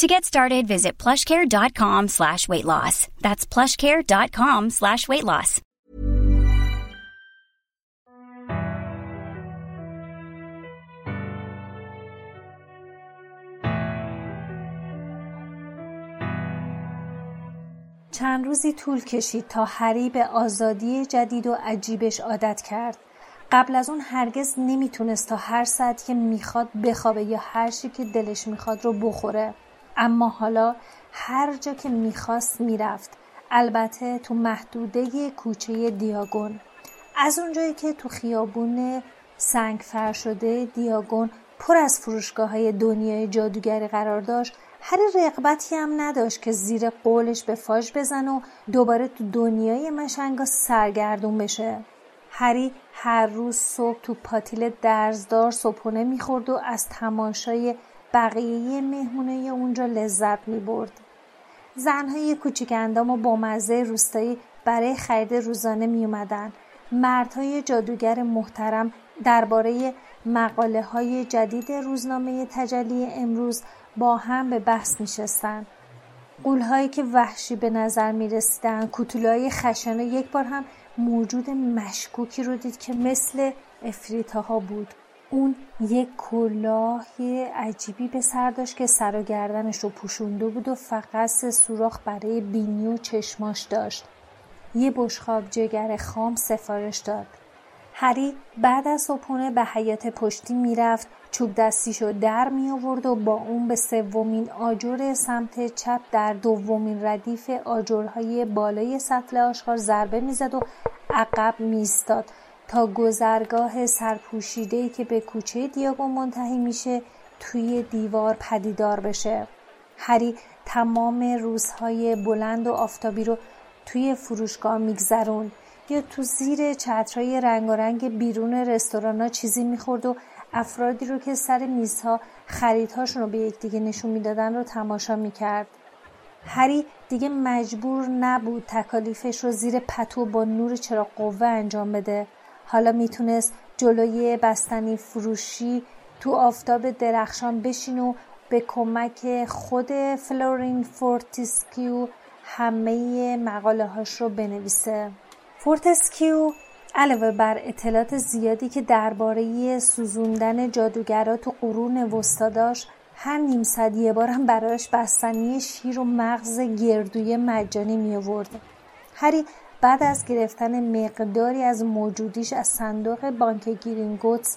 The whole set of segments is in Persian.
To get started, visit plushcare.com slash weight loss. That's plushcare.com slash weight loss. چند روزی طول کشید تا هری به آزادی جدید و عجیبش عادت کرد. قبل از اون هرگز نمی‌تونست تا هر ساعت که می‌خواد بخوابه یا هر چی که دلش می‌خواد رو بخوره. اما حالا هر جا که می‌خواست می‌رفت. البته تو محدوده کوچه دیاگون. از اونجایی که تو خیابون سنگ فر شده دیاگون پر از فروشگاه های دنیای جادوگری قرار داشت هر رقبتی هم نداشت که زیر قولش به فاش بزن و دوباره تو دنیای مشنگا سرگردون بشه هری هر روز صبح تو پاتیل درزدار صبحونه می‌خورد و از تماشای بقیه مهمونه اونجا لذت می‌برد. زنهای کوچیک اندام و بامزه روستایی برای خرید روزانه میومدن مردهای جادوگر محترم درباره مقاله های جدید روزنامه تجلی امروز با هم به بحث میشستند قولهایی که وحشی به نظر می رسیدن کوتولای خشنه یک بار هم موجود مشکوکی رو دید که مثل افریتاها بود. اون یک کلاه عجیبی به سر داشت که سر و گردنش رو پوشونده بود و فقط سوراخ برای بینی و چشماش داشت. یه بشخاب جگر خام سفارش داد. هری بعد از صبحونه به حیات پشتی می‌رفت چوب دستیشو در می آورد و با اون به سومین آجر سمت چپ در دومین ردیف آجرهای بالای سطل آشغال ضربه می‌زد و عقب میستاد تا گذرگاه سرپوشیده که به کوچه دیاگون منتهی میشه توی دیوار پدیدار بشه. هری تمام روزهای بلند و آفتابی رو توی فروشگاه میگذروند یا تو زیر چترهای رنگارنگ بیرون رستورانا چیزی می‌خورد و افرادی رو که سر میزها خریدهاشون رو به یکدیگه نشون می‌دادن رو تماشا می‌کرد. هری دیگه مجبور نبود تکالیفش رو زیر پتو با نور چراغ قوه انجام بده. حالا می‌تونست جلوی بستنی فروشی تو آفتاب درخشان بشینه و به کمک خود فلورین فورتیسکیو همه مقاله هاش رو بنویسه فورتسکیو علاوه بر اطلاعات زیادی که درباره سوزوندن جادوگرا تو قرون وسطا داشت هر نیم ساعت یه بارم برایش بستنی شیر و مغز گردوی مجانی می آورد. هری بعد از گرفتن مقداری از موجودیش از صندوق بانک گیرینگوتس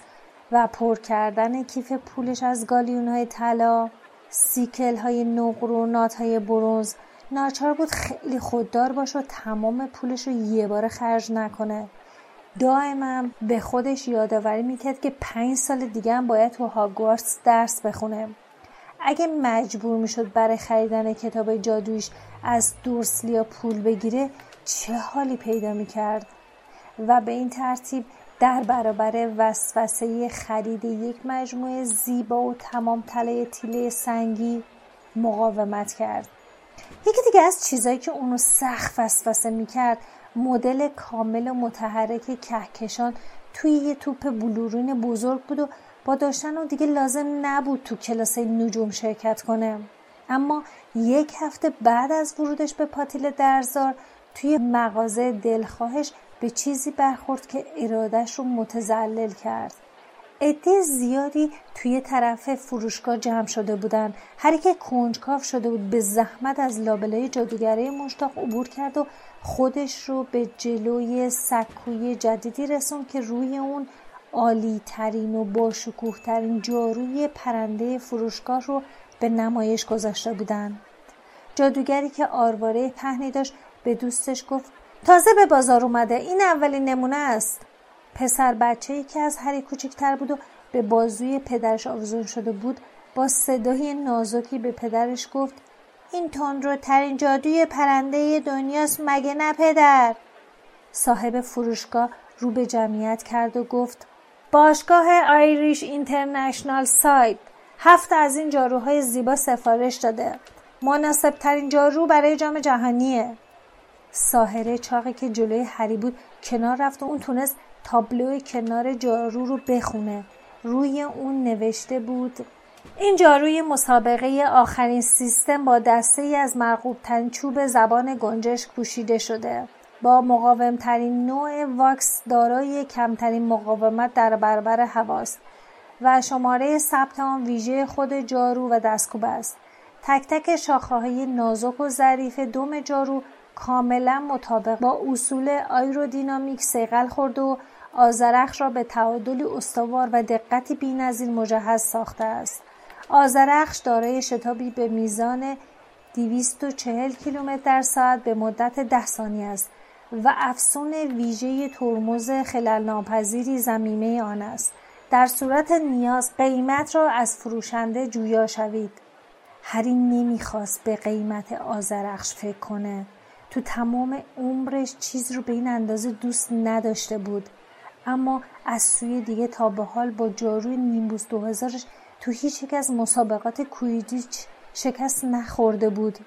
و پر کردن کیف پولش از گالیون های طلا سیکل های نقر و نات های برونز ناچار بود خیلی خوددار باشه و تمام پولش رو یه بار خرج نکنه. دائما به خودش یادآوری می‌کرد که پنج سال دیگه هم باید تو هاگوارتس درس بخونه. اگه مجبور می‌شد برای خریدن کتاب جادویش از دورسلیا پول بگیره چه حالی پیدا می‌کرد؟ و به این ترتیب در برابر وسوسه خرید یک مجموعه زیبا و تمام تله تیله سنگی مقاومت کرد. یکی دیگه از چیزایی که اونو سخت وسوسه می‌کرد مدل کامل و متحرک کهکشان توی یه توپ بلورین بزرگ بود و با داشتن اون دیگه لازم نبود تو کلاس نجوم شرکت کنه. اما یک هفته بعد از ورودش به پاتیل درزار توی مغازه دلخواهش به چیزی برخورد که ارادش رو متزلل کرد. عده زیادی توی طرف فروشگاه جمع شده بودن. هر که کنجکاو شده بود به زحمت از لابلای جادوگره مشتاق عبور کرد و خودش رو به جلوی سکوی جدیدی رسون که روی اون عالی ترین و باشکوه ترین جاروی پرنده فروشگاه رو به نمایش گذاشته بودن. جادوگری که آرواره پهنی داشت به دوستش گفت تازه به بازار اومده این اولین نمونه است. پسر بچه ای که از هری کوچکتر بود و به بازوی پدرش آویزون شده بود با صدای نازکی به پدرش گفت این تندرو ترین جادوی پرنده دنیاست مگه نه پدر؟ صاحب فروشگاه رو به جمعیت کرد و گفت باشگاه آیریش اینترنشنال سایت هفت از این جاروهای زیبا سفارش داده. مناسب ترین جارو برای جام جهانیه. ساهره چاقی که جلوی هری بود کنار رفت و اون تونست تابلو کنار جارو رو بخونه. روی اون نوشته بود این جاروی مسابقه آخرین سیستم با دسته ای از مرغوب چوب زبان گنجش پوشیده شده. با مقاوم ترین نوع واکس دارای کمترین مقاومت در برابر هواست و شماره ثبت آن ویژه خود جارو و دستکوب است. تک تک شاخه های نازک و ظریف دم جارو کاملا مطابق با اصول آیرودینامیک سیقل خورد و آزرخش را به تعادلی استوار و دقتی بینظیر مجهز ساخته است. آزرخش دارای شتابی به میزان 240 کیلومتر در ساعت به مدت ده ثانیه است و افسون ویژه ترمز خلل ناپذیری زمینه آن است. در صورت نیاز قیمت را از فروشنده جویا شوید. هری نمی‌خواست به قیمت آزرخش فکر کنه. تو تمام عمرش چیز رو به این اندازه دوست نداشته بود. اما از سوی دیگه تا به حال با جاروی نیمبوس دو هزارش تو هیچ یک از مسابقات کویدیچ شکست نخورده بود.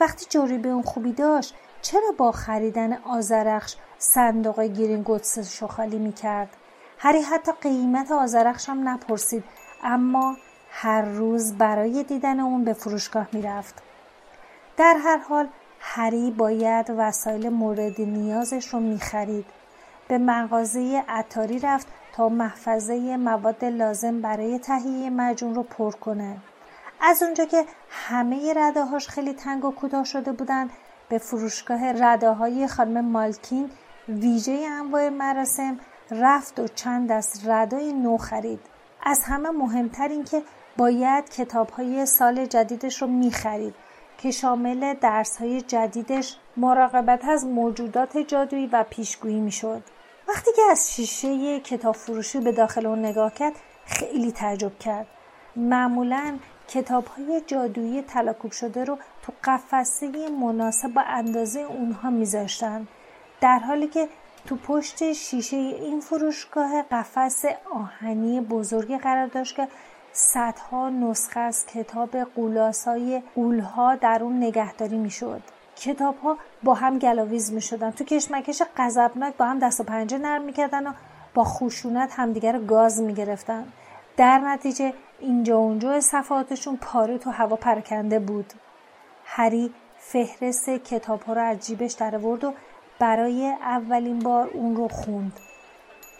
وقتی جاروی به اون خوبی داشت چرا با خریدن آزرخش صندوق گوتس رو خالی می‌کرد؟ هری حتی قیمت آزرخش هم نپرسید اما هر روز برای دیدن اون به فروشگاه می‌رفت. در هر حال هری باید وسایل مورد نیازش رو می‌خرید. به مغازه عطاری رفت تا محفظه مواد لازم برای تهیه مجون رو پر کنه. از اونجا که همه رده هاش خیلی تنگ و کوتاه شده بودند به فروشگاه رده های خانم مالکین ویژه انواع مراسم رفت و چند دست ردای نو خرید. از همه مهمتر این که باید کتاب های سال جدیدش رو می خرید که شامل درس های جدیدش مراقبت از موجودات جادویی و پیشگویی می شد. وقتی که از شیشه کتاب فروشی به داخل اون نگاه کرد خیلی تعجب کرد معمولا کتاب های جادویی تلاکوب شده رو تو قفسه مناسب با اندازه اونها میذاشتن در حالی که تو پشت شیشه این فروشگاه قفس آهنی بزرگی قرار داشت که صدها نسخه از کتاب قولاسای قولها در اون نگهداری می‌شد. کتاب ها با هم گلاویز می شدن تو کشمکش غضبناک با هم دست و پنجه نرم می‌کردن و با خشونت همدیگر گاز می گرفتن. در نتیجه اینجا اونجا صفحاتشون پاره تو هوا پرکنده بود. هری فهرست کتاب ها رو از جیبش در و برای اولین بار اون رو خوند.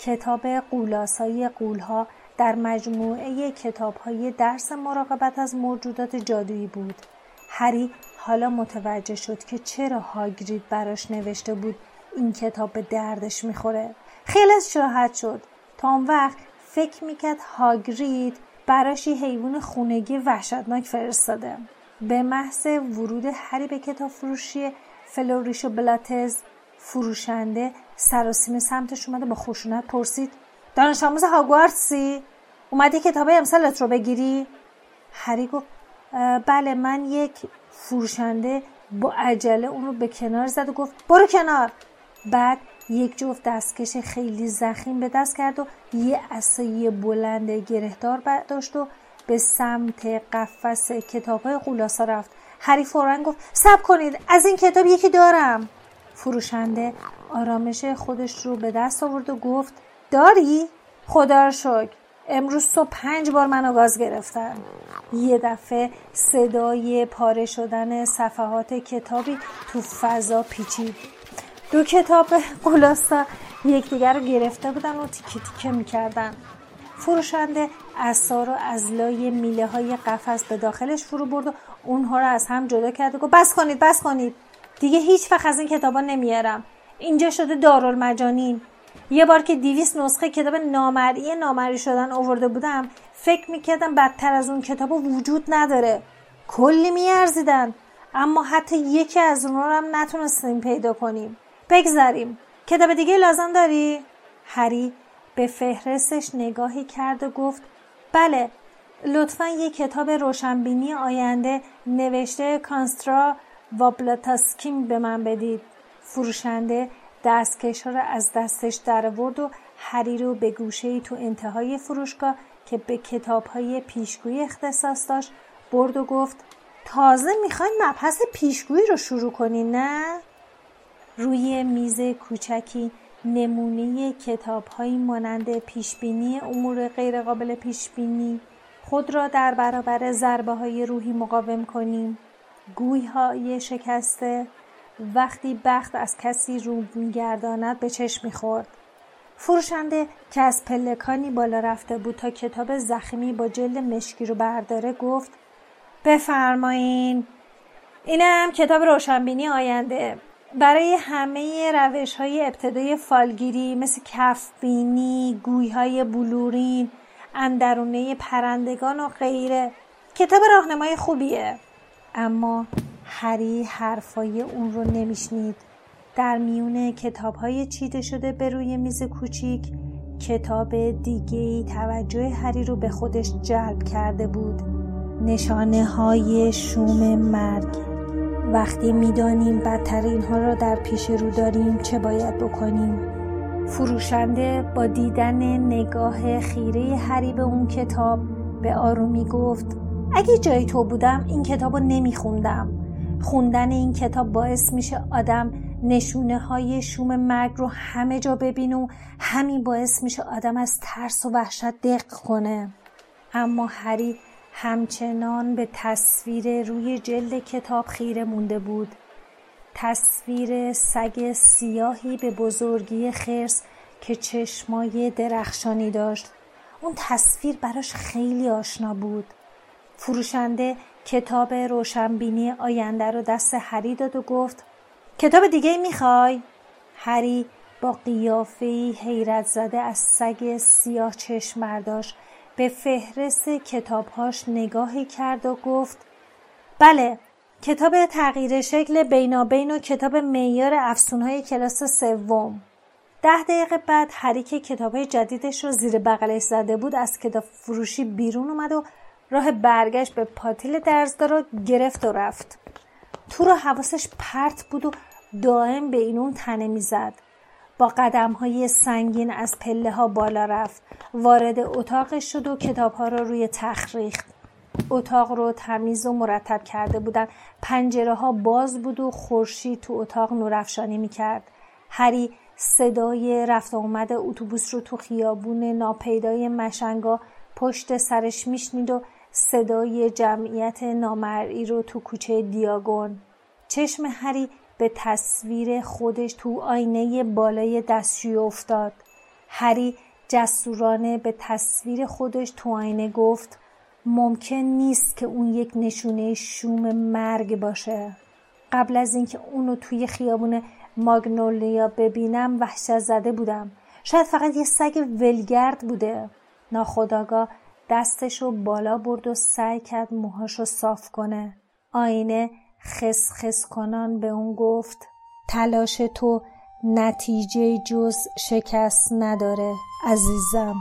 کتاب قولاسای قولها در مجموعه کتاب های درس مراقبت از موجودات جادویی بود. هری حالا متوجه شد که چرا هاگرید براش نوشته بود این کتاب به دردش می‌خوره. خیلی راحت شد. تا اون وقت فکر می‌کرد هاگرید براش یه حیوان خونگی وحشتناک فرستاده. به محض ورود هری به کتاب فروشی فلوریش و بلاتز فروشنده سراسیم سمتش اومده با خشونت پرسید دانش آموز هاگوارتسی؟ اومدی کتاب امسالت رو بگیری؟ هری گفت بله من یک فروشنده با عجله اون رو به کنار زد و گفت برو کنار. بعد یک جفت دستکش خیلی زخیم به دست کرد و یه عصای بلند گرهدار برداشت و به سمت قفس کتاب های قولاسا رفت. هری فورا گفت سب کنید از این کتاب یکی دارم. فروشنده آرامش خودش رو به دست آورد و گفت داری؟ خدا رو شکر. امروز صبح پنج بار منو گاز گرفتن. یه دفعه صدای پاره شدن صفحات کتابی تو فضا پیچید. دو کتاب قلاستا یکدیگر رو گرفته بودن و تیکه تیکه می‌کردن. فروشنده اصا رو از لای میله های قفس به داخلش فرو برد و اونها رو از هم جدا کرد و گفت بس کنید بس کنید. دیگه هیچ از این کتابا نمیارم. اینجا شده دارالمجانین. یه بار که دیویس نسخه کتاب نامرئی نامری شدن آورده بودم فکر می‌کردم بدتر از اون کتاب وجود نداره. کلی میارزیدن اما حتی یکی از اونها رو هم نتونستیم پیدا کنیم. بگذریم کتاب دیگه لازم داری؟ هری به فهرستش نگاهی کرد و گفت بله. لطفا یک کتاب روشنبینی آینده نوشته کانسترا وابلاتاسکیم به من بدید. فروشنده دستکش را از دستش در و هری رو به گوشه تو انتهای فروشگاه که به کتاب های پیشگویی اختصاص داشت برد و گفت تازه می‌خواین مبحث پیشگویی رو شروع کنین نه؟ روی میز کوچکی نمونه کتاب های مانند پیشبینی امور غیرقابل پیشبینی خود را در برابر ضربه های روحی مقاوم کنیم گوی های شکسته وقتی بخت از کسی رو میگرداند به چشم می‌خورد. فروشنده که از پلکانی بالا رفته بود تا کتاب زخمی با جلد مشکی رو برداره گفت بفرمایین اینم کتاب روشنبینی آینده. برای همه روش های ابتدای فالگیری مثل کفبینی، گوی های بلورین، اندرونه پرندگان و غیره کتاب راهنمای خوبیه. اما هری حرفای اون رو نمیشنید. در میون کتاب های چیده شده به روی میز کوچیک کتاب دیگه توجه هری رو به خودش جلب کرده بود. نشانه های شوم مرگ. وقتی می‌دانیم بدترین ها را در پیش رو داریم چه باید بکنیم؟ فروشنده با دیدن نگاه خیره هری به اون کتاب به آرومی گفت اگه جای تو بودم این کتاب رو نمیخوندم. خوندن این کتاب باعث میشه آدم نشونه های شوم مرگ رو همه جا ببینه و همین باعث میشه آدم از ترس و وحشت دق کنه. اما هری همچنان به تصویر روی جلد کتاب خیره مونده بود. تصویر سگ سیاهی به بزرگی خرس که چشمای درخشانی داشت. اون تصویر براش خیلی آشنا بود. فروشنده کتاب روشنبینی آینده رو دست هری داد و گفت کتاب دیگه می‌خوای؟ هری با قیافه حیرت زده از سگ سیاه برداشت به فهرست کتابهاش نگاهی کرد و گفت بله کتاب تغییر شکل بینابین و کتاب میار افسونهای کلاس سوم ده دقیقه بعد هری که کتاب جدیدش رو زیر بغلش زده بود از کتاب فروشی بیرون اومد و راه برگشت به پاتیل درزدا رو گرفت و رفت. تو رو حواسش پرت بود و دائم به این اون تنه می‌زد. با قدم های سنگین از پله ها بالا رفت. وارد اتاقش شد و کتاب ها را رو روی تخت ریخت. اتاق رو تمیز و مرتب کرده بودن. پنجره ها باز بود و خورشید تو اتاق نورافشانی می‌کرد. هری صدای رفت آمد اتوبوس رو تو خیابون ناپیدای مشنگا پشت سرش میشنید و صدای جمعیت نامرئی رو تو کوچه دیاگون. چشم هری به تصویر خودش تو آینه بالای دستشوی افتاد. هری جسورانه به تصویر خودش تو آینه گفت ممکن نیست که اون یک نشونه شوم مرگ باشه. قبل از اینکه اونو توی خیابون ماگنولیا ببینم وحشت زده بودم. شاید فقط یه سگ ولگرد بوده. ناخداگاه دستشو بالا برد و سعی کرد موهاشو صاف کنه. آینه خس خس کنان به اون گفت تلاش تو نتیجه جز شکست نداره عزیزم.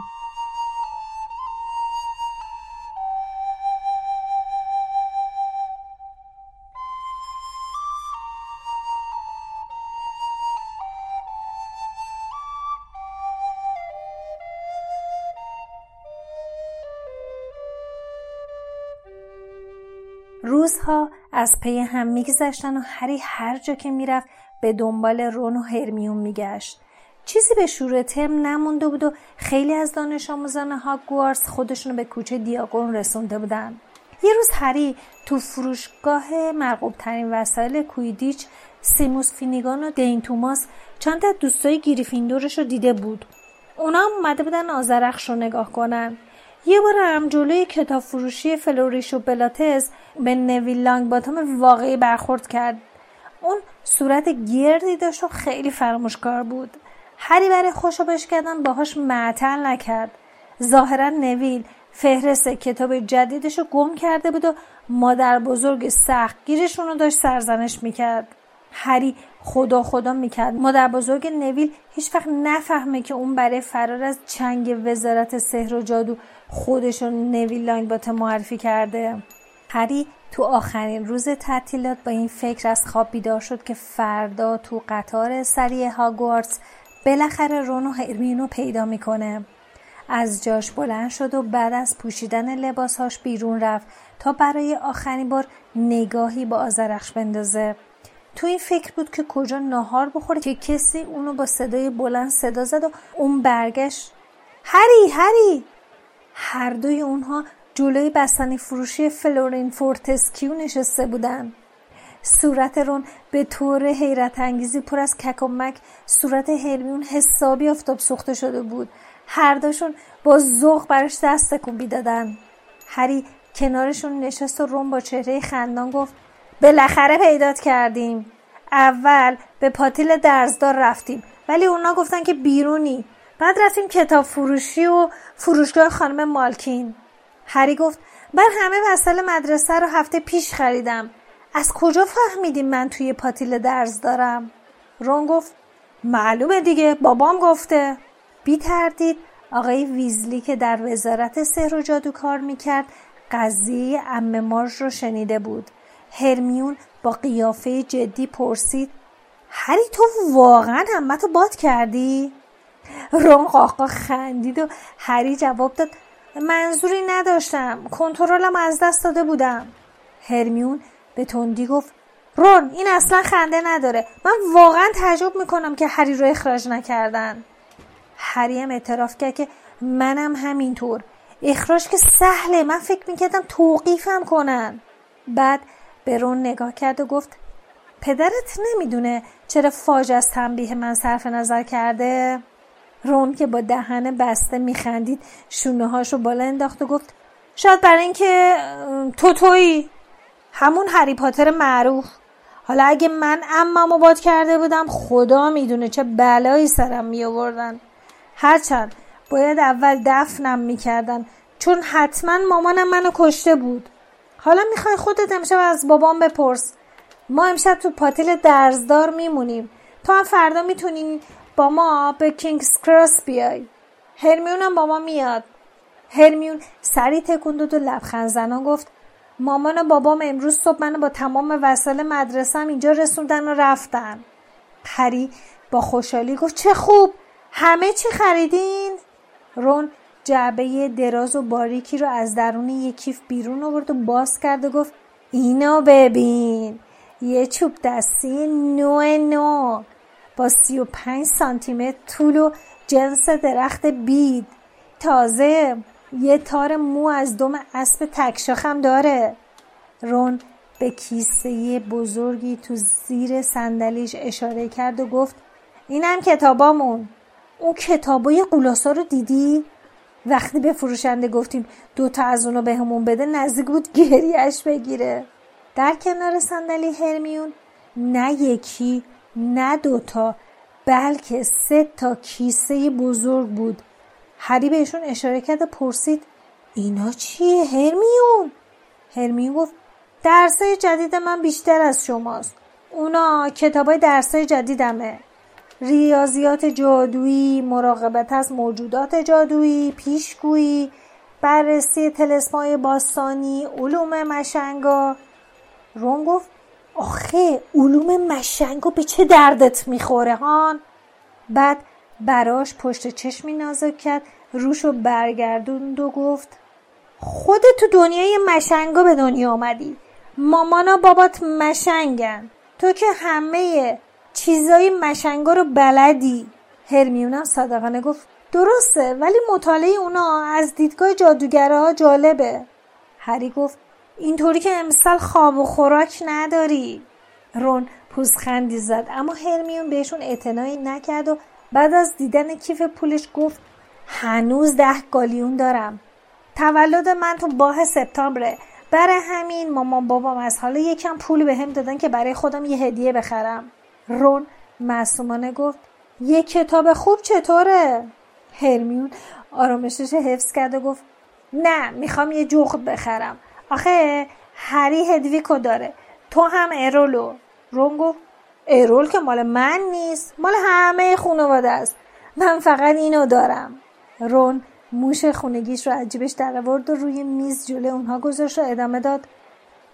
روزها از پی هم میگذشتن و هری هر جا که می‌رفت به دنبال رون و هرمیون میگشت. چیزی به شور ترم نمونده بود و خیلی از دانش آموزان هاگوارس خودشون به کوچه دیاگون رسونده بودن. یه روز هری تو فروشگاه مرغوب ترین وسایل کویدیچ سیموس فینیگان و دین توماس چند تا دوستای گریفیندورش رو دیده بود. اونا هم اومده بودن آزرخش رو نگاه کنن. یه بار هم جلوی کتاب فروشی فلوریش و بلاتز به نویل لانگ باتام واقعی برخورد کرد. اون صورت گردی داشت و خیلی فراموشکار بود. هری برای خوشو بش کردن باهاش معطل نکرد. ظاهرا نویل فهرست کتاب جدیدش رو گم کرده بود و مادر بزرگ سختگیرشون رو داشت سرزنش می‌کرد. هری خدا خدا می‌کرد. مادر بزرگ نویل هیچ وقت نفهمه که اون برای فرار از چنگ وزارت سحر و جادو خودشون نویل لانگبات معرفی کرده. هری تو آخرین روز تعطیلات با این فکر از خواب بیدار شد که فردا تو قطار سری هاگوارتس بالاخره رون و هرمینو پیدا می‌کنه. از جاش بلند شد و بعد از پوشیدن لباسهاش بیرون رفت تا برای آخرین بار نگاهی با آزرخش بندازه. تو این فکر بود که کجا ناهار بخوره که کسی اونو با صدای بلند صدا زد و اون برگشت. هری هری! هر دوی اونها جلوی بستنی فروشی فلورین فورتسکیو نشسته بودن. صورت رون به طور حیرت انگیزی پر از کک و مک و صورت هرمیون حسابی افتاب سوخته شده بود. هر دوشون با ذوق براش دست تکون می‌دادن هری کنارشون نشست و رون با چهره خندان گفت بالاخره پیدات کردیم. اول به پاتیل درزدار رفتیم. ولی اونا گفتن که بیرونی. بعد رفتیم کتاب فروشی و فروشگاه خانم مالکین. هری گفت من همه وسایل مدرسه رو هفته پیش خریدم. از کجا فهمیدیم من توی پاتیل درز دارم؟ رون گفت معلومه دیگه بابام گفته. بی تردید آقای ویزلی که در وزارت سحر و جادو کار می‌کرد قضیه ام مارش رو شنیده بود. هرمیون با قیافه جدی پرسید هری تو واقعا همتو باد کردی؟ رون قاقا خندید و هری جواب داد منظوری نداشتم کنترلم از دست داده بودم. هرمیون به تندی گفت رون این اصلا خنده نداره من واقعا تعجب می‌کنم که هری رو اخراج نکردن. هری هم اعتراف کرد که منم همینطور اخراج که سهله من فکر می‌کردم توقیفم کنن. بعد به رون نگاه کرد و گفت پدرت نمی‌دونه چرا فاج از تنبیه من صرف نظر کرده؟ رون که با دهن بسته میخندید شونه هاشو بالا انداخت و گفت شاید برای اینکه تو تویی. همون هری پاتر معروف. حالا اگه من امامو باد کرده بودم خدا می‌دونه چه بلایی سرم می آوردن هرچند باید اول دفنم می‌کردن چون حتما مامانم منو کشته بود. حالا می‌خوای خودت امشب از بابام بپرس. ما امشب تو پاتیل درزدار میمونیم. تو هم فردا می‌تونین با ما به کینگز کراس بیای. هرمیون هم با ما میاد. هرمیون سری تکون داد و لبخند زنان گفت مامان و بابام امروز صبح منو با تمام وسایل مدرسم اینجا رسوندن و رفتن. هری با خوشحالی گفت چه خوب! همه چی خریدین؟ رون جعبه دراز و باریکی رو از درون یک کیف بیرون آورد و باز کرد و گفت اینو ببین یه چوب دستی نو نو با سی و پنج سانتیمتر طول و جنس درخت بید. تازه یه تار مو از دم اسب تکشاخم داره. رون به کیسه بزرگی تو زیر صندلیش اشاره کرد و گفت اینم کتابامون. اون کتابای قولاسا رو دیدی؟ وقتی به فروشنده گفتیم دوتا از اونو به همون بده نزدیک بود گریش بگیره. در کنار صندلی هرمیون نه یکی نه دوتا بلکه سه تا کیسه بزرگ بود. هری بهشون اشاره کرد پرسید اینا چیه هرمیون؟ هرمیون گفت درسای جدید من بیشتر از شماست. اونا کتابای درسای جدیدمه. ریاضیات جادویی مراقبت از موجودات جادویی پیشگویی بررسی تلسمای باستانی علوم مشنگا. رون گفت آخه علوم مشنگا به چه دردت می‌خوره هان؟ بعد براش پشت چشمی نازک کرد روشو برگردوند و گفت خودت تو دنیای مشنگا به دنیا آمدی. مامانا بابات مشنگن. تو که همه چیزای مشنگا رو بلدی؟ هرمیونم صادقانه گفت درسته ولی مطالعه اونا از دیدگاه جادوگرها جالبه. هری گفت اینطوری که امسال خواب و خوراک نداری. رون پوزخندی زد اما هرمیون بهشون اعتنایی نکرد و بعد از دیدن کیف پولش گفت هنوز ده گالیون دارم. تولد من تو باه سپتامبره. برای همین مامان بابام از حالا یکم پول به هم دادن که برای خودم یه هدیه بخرم. رون معصومانه گفت یه کتاب خوب چطوره؟ هرمیون آرامشش حفظ کرد و گفت نه می‌خوام یه جغد بخرم. آخه هری هدویکو داره. تو هم ارولو. رون گفت ارول که مال من نیست مال همه خانواده است. من فقط اینو دارم. رون موش خونگیش رو عجیبش در آورد و روی میز جلوی اونها گذاشت و ادامه داد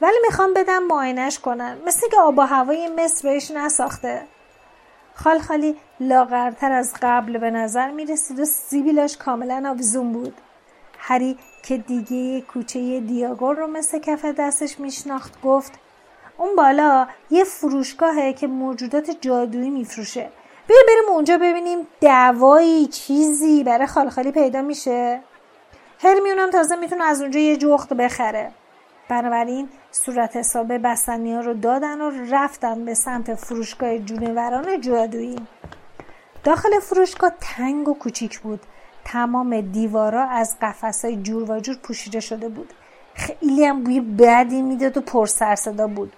ولی می‌خوام بدم معاینش کنن. مثل که آب و هوای مصر بهش نساخته. خال خالی لاغرتر از قبل به نظر می‌رسید و سیبیلاش کاملا آویزون بود. هری که دیگه کوچه دیاگور رو مثل کف دستش میشناخت گفت اون بالا یه فروشگاهه که موجودات جادویی میفروشه. بیا بریم اونجا ببینیم دوایی چیزی برای خالخالی پیدا میشه. هرمیونم تازه می‌تونه از اونجا یه جخت بخره. بنابراین صورت حساب بستنی ها رو دادن و رفتن به سمت فروشگاه جونوران جادویی. داخل فروشگاه تنگ و کوچیک بود. تمام دیوارا از قفسهای جور و جور پوشیده شده بود. خیلی هم بوی بدی می‌داد و پر صدا بود.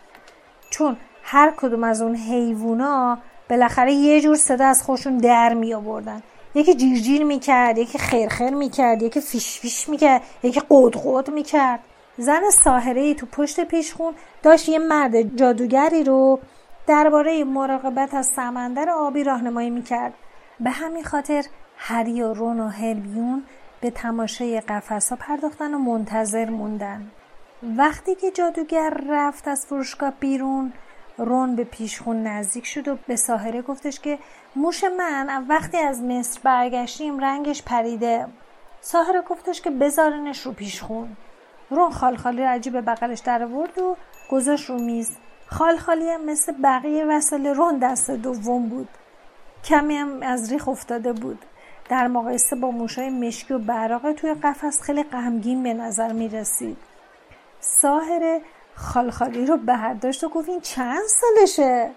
چون هر کدوم از اون حیوونا بالاخره یه جور صدا از خودشون در می آوردن یکی جیرجیر می‌کرد یکی خیرخیر می‌کرد یکی فیش فیش می‌کرد یکی قود می‌کرد. زن ساحره تو پشت پیشخون داشت یه مرد جادوگری رو درباره مراقبت از سمندر آبی راهنمایی می‌کرد. به همین خاطر هری و رون و هرمیون به تماشای قفس ها پرداختن و منتظر موندن. وقتی که جادوگر رفت از فروشگاه بیرون رون به پیشخون نزدیک شد و به ساحره گفتش که موش من وقتی از مصر برگشتیم رنگش پریده. ساحره گفتش که بذارنش رو پیشخون. رون خالخالی عجیب به بغلش در آورد و گذاشت رو میز. خالخالی هم مثل بقیه وسایل رون دست دوم بود. کمی هم از ریخ افتاده بود. در مقایسه با موشای مشکی و براغ توی قفس خیلی غمگین به نظر می رسید. ساهره خالخالی رو برداشت و گفت این چند سالشه؟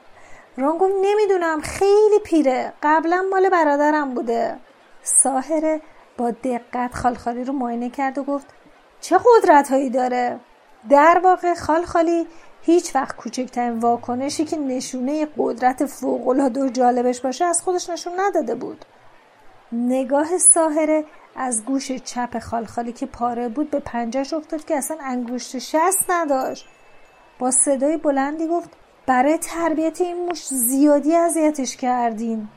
رون گفت نمی‌دونم خیلی پیره. قبلا مال برادرم بوده. ساهره با دقت خالخالی رو معاینه کرد و گفت چه قدرت هایی داره؟ در واقع خالخالی هیچ وقت کوچکترین واکنشی که نشونه قدرت فوقالعاده و جالبش باشه از خودش نشون نداده بود. نگاه ساهره از گوش چپ خالخالی که پاره بود به پنجهش افتاد که اصلا انگشت شست نداشت. با صدای بلندی گفت برای تربیت این موش زیادی اذیتش کردین.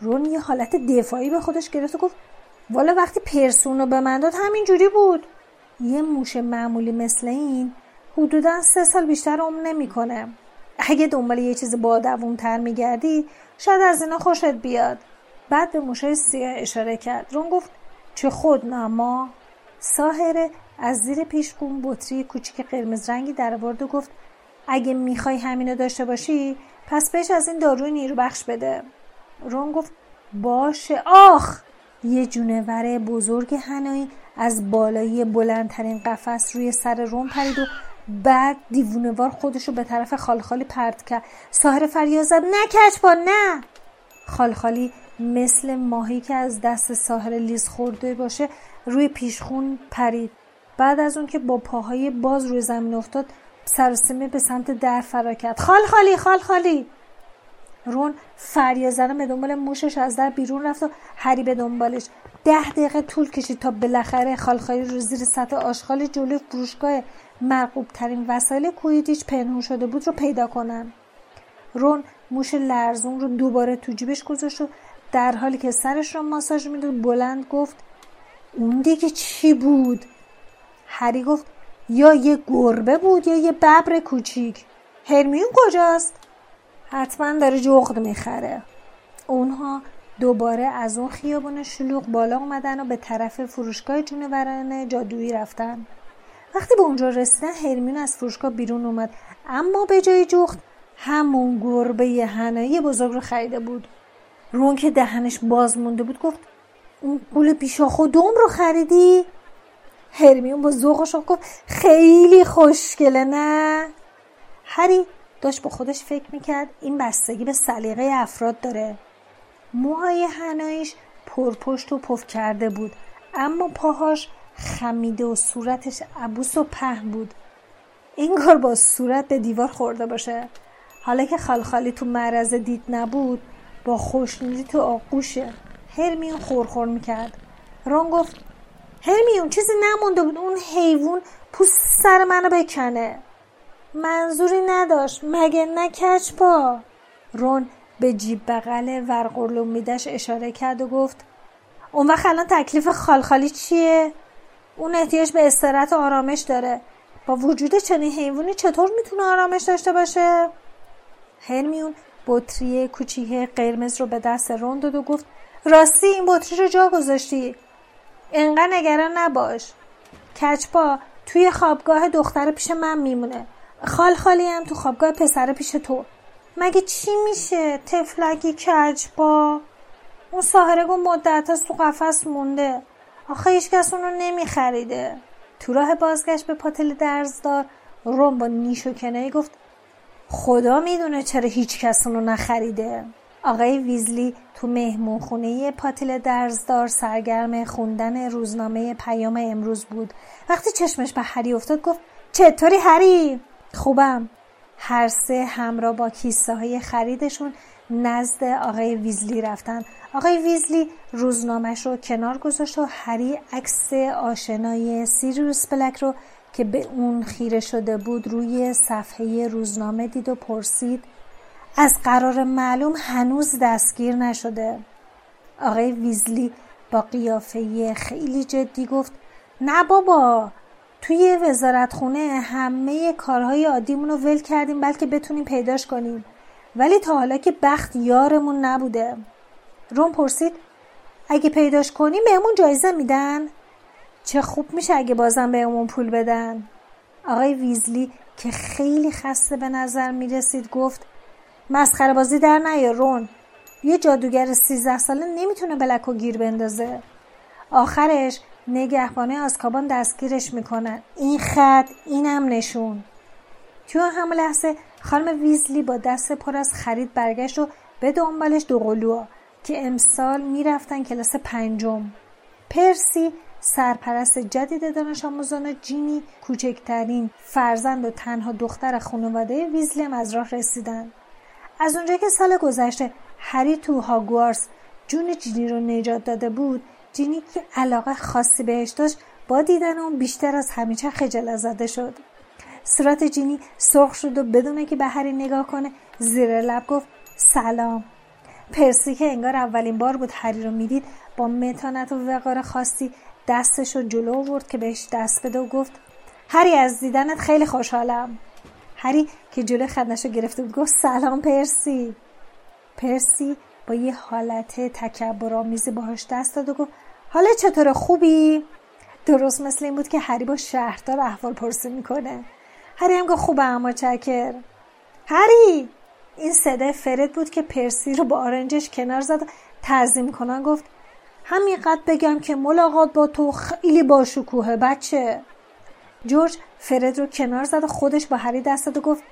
رون یه حالت دفاعی به خودش گرفت و گفت والا وقتی پرسون رو به من داد همین جوری بود. یه موش معمولی مثل این حدودا سه سال بیشتر عمر نمی‌کنه. اگه دنبال یه چیز با تر میگردی شاید از اینا خوشت بیاد. بعد به موشای سیاه اشاره کرد. رون گفت چه خود نما. ساهره از زیر پیشگون بطری کوچیک قرمز رنگی در و گفت اگه می‌خوای همینو داشته باشی پس بهش از این داروی نیرو بخش بده. رون گفت باشه. آخ! یه جونور بزرگ هنایی از بالایی بلندترین قفس روی سر روم پرید و بعد دیوونوار خودشو به طرف خالخالی پرت کرد. ساهر فریاد زد نه کچبا نه! خالخالی مثل ماهی که از دست ساهر لیز خورده باشه روی پیشخون پرید. بعد از اون که با پاهای باز روی زمین افتاد سرسیمه به سمت در فرا کرد. خال خالی خال خالی رون فریاد زدن به دنبال موشش از در بیرون رفت و هری به دنبالش. ده دقیقه طول کشید تا بالاخره خالخالی رو زیر سطح آشغال جلوی فروشگاه مرغوب ترین وسایل کویدیچ پنهون شده بود رو پیدا کنن. رون موش لرزون رو دوباره تو جیبش گذاشت و در حالی که سرش رو ماساژ می‌داد بلند گفت اون دیگه چی بود؟ هری گفت یا یه گربه بود یا یه ببر کوچیک. هرمیون کجاست؟ حتما داره جغد می‌خره. اونها دوباره از اون خیابون شلوغ بالا اومدن و به طرف فروشگاه جونوران جادویی رفتن. وقتی به اونجا رسیدن هرمیون از فروشگاه بیرون اومد. اما به جای جغد همون گربه هنایی بزرگ رو خریده بود. رون که دهنش باز مونده بود گفت اون گول بیشاخ دوم رو خریدی؟ هرمیون با ذوقش گفت خیلی خوشگله نه؟ هری داشت با خودش فکر می‌کرد این بستگی به سلیقه افراد داره. موهای هنایش پرپشت و پف کرده بود اما پاهاش خمیده و صورتش عبوس و پهن بود. انگار با صورت به دیوار خورده باشه. حالا که خالخالی تو معرض دید نبود با خوشنودی تو آغوشه هرمیون خورخور می‌کرد. رون گفت هرمیون چیزی نمونده بود. اون حیوان پوست سر منو بکنه. منظوری نداشت مگه نکچ با رون به جیب بغل ورقرلومیدش اشاره کرد و گفت اون وقت الان تکلیف خالخالی چیه؟ اون احتیاج به استراحت و آرامش داره. با وجود چنین حیوانی چطور می‌تونه آرامش داشته باشه؟ هرمیون بطری کوچیک قرمز رو به دست رون داد و گفت راستی این بطری رو جا گذاشتی. انقدر نگران نباش. کچپا توی خوابگاه دختر پیش من میمونه. خال خالی هم تو خوابگاه پسر پیش تو. مگه چی میشه؟ تفلکی کچپا اون ساهره گون مدت از تو قفس مونده. آخه هیچ کس اونو نمیخریده. تو راه بازگشت به پاتل درزدار روم با نیش و کنایی گفت خدا می‌دونه چرا هیچ کس اونو نخریده. آقای ویزلی تو مهمون خونه پاتل درزدار سرگرم خوندن روزنامه پیام امروز بود. وقتی چشمش به هری افتاد گفت چطوری هری؟ خوبم. هر سه همراه با کیسه های خریدشون نزد آقای ویزلی رفتن. آقای ویزلی روزنامهش رو کنار گذاشت و هری عکس آشنای سیریوس بلک رو که به اون خیره شده بود روی صفحه روزنامه دید و پرسید از قرار معلوم هنوز دستگیر نشده. آقای ویزلی با قیافه خیلی جدی گفت نه بابا توی وزارت خونه همه کارهای عادیمون رو ول کردیم بلکه بتونیم پیداش کنیم. ولی تا حالا که بخت یارمون نبوده. روم پرسید اگه پیداش کنیم بهمون جایزه میدن؟ چه خوب میشه اگه بازم بهمون پول بدن. آقای ویزلی که خیلی خسته به نظر می‌رسید گفت مسخره بازی در نیار رون. یه جادوگر سیزده ساله نمی‌تونه بلک و گیر بندازه. آخرش نگهبانه آسکابان دستگیرش می‌کنن. این خط اینم نشون. تو هم لحظه خانم ویزلی با دست پر از خرید برگشت و به دنبالش دو که امسال می‌رفتن کلاس پنجم. پرسی سرپرست جدید دانش آموزان جینی کوچکترین فرزند و تنها دختر خانواده ویزلی از راه رسیدن. از اونجا که سال گذشته هری تو هاگوارس جون جینی رو نجات داده بود جینی که علاقه خاصی بهش داشت با دیدن اون بیشتر از همیشه خجالت زده شد. صورت جینی سرخ شد و بدونه که به هری نگاه کنه زیر لب گفت سلام. پرسی که انگار اولین بار بود هری رو می‌دید با متانت و وقار خاصی دستش رو جلو آورد که بهش دست بده و گفت هری از دیدنت خیلی خوشحالم. هری که جلو خدنش رو گرفته بود گفت سلام پرسی. پرسی با یه حالت تکبرآمیزی باهاش دست داد و گفت حالا چطور خوبی؟ درست مثل این بود که هری با شهردار احوال پرسی می‌کنه. هری هم گفت خوبه اما چکر. هری! این صدای فرد بود که پرسی رو با آرنجش کنار زد تعظیم کنن گفت همینقدر بگم که ملاقات با تو خیلی باشکوهه بچه. جورج فرد رو کنار زد و خودش با هری دست داد و گفت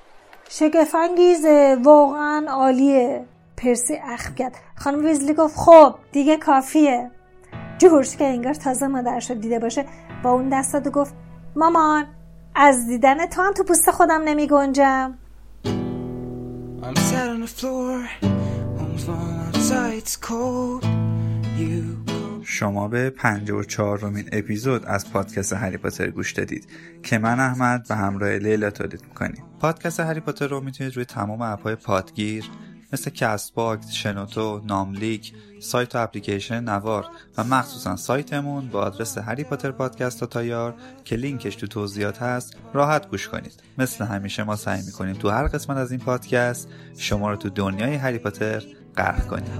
شگفنگیزه واقعا عالیه. پرسی اخم کرد. خانم ویزلی گفت خب دیگه کافیه. جورج که انگار تازه مادرش رو دیده باشه با اون دست داد و گفت مامان از دیدن تو هم تو پوست خودم نمی گنجم شما به 54 رومین اپیزود از پادکست هری پاتر گوش دادید که من احمد به همراه لیلا تولید می‌کنیم. پادکست هری پاتر رو می‌تونید روی تمام اپهای پادگیر مثل Castbox، شنوتو، ناملیک، سایت و اپلیکیشن نوار و مخصوصا سایتمون با آدرس هری پاتر پادکست dot IR که لینکش تو توضیحات هست راحت گوش کنید. مثل همیشه ما سعی می‌کنیم تو هر قسمت از این پادکست شما رو تو دنیای هری پاتر غرق کنیم.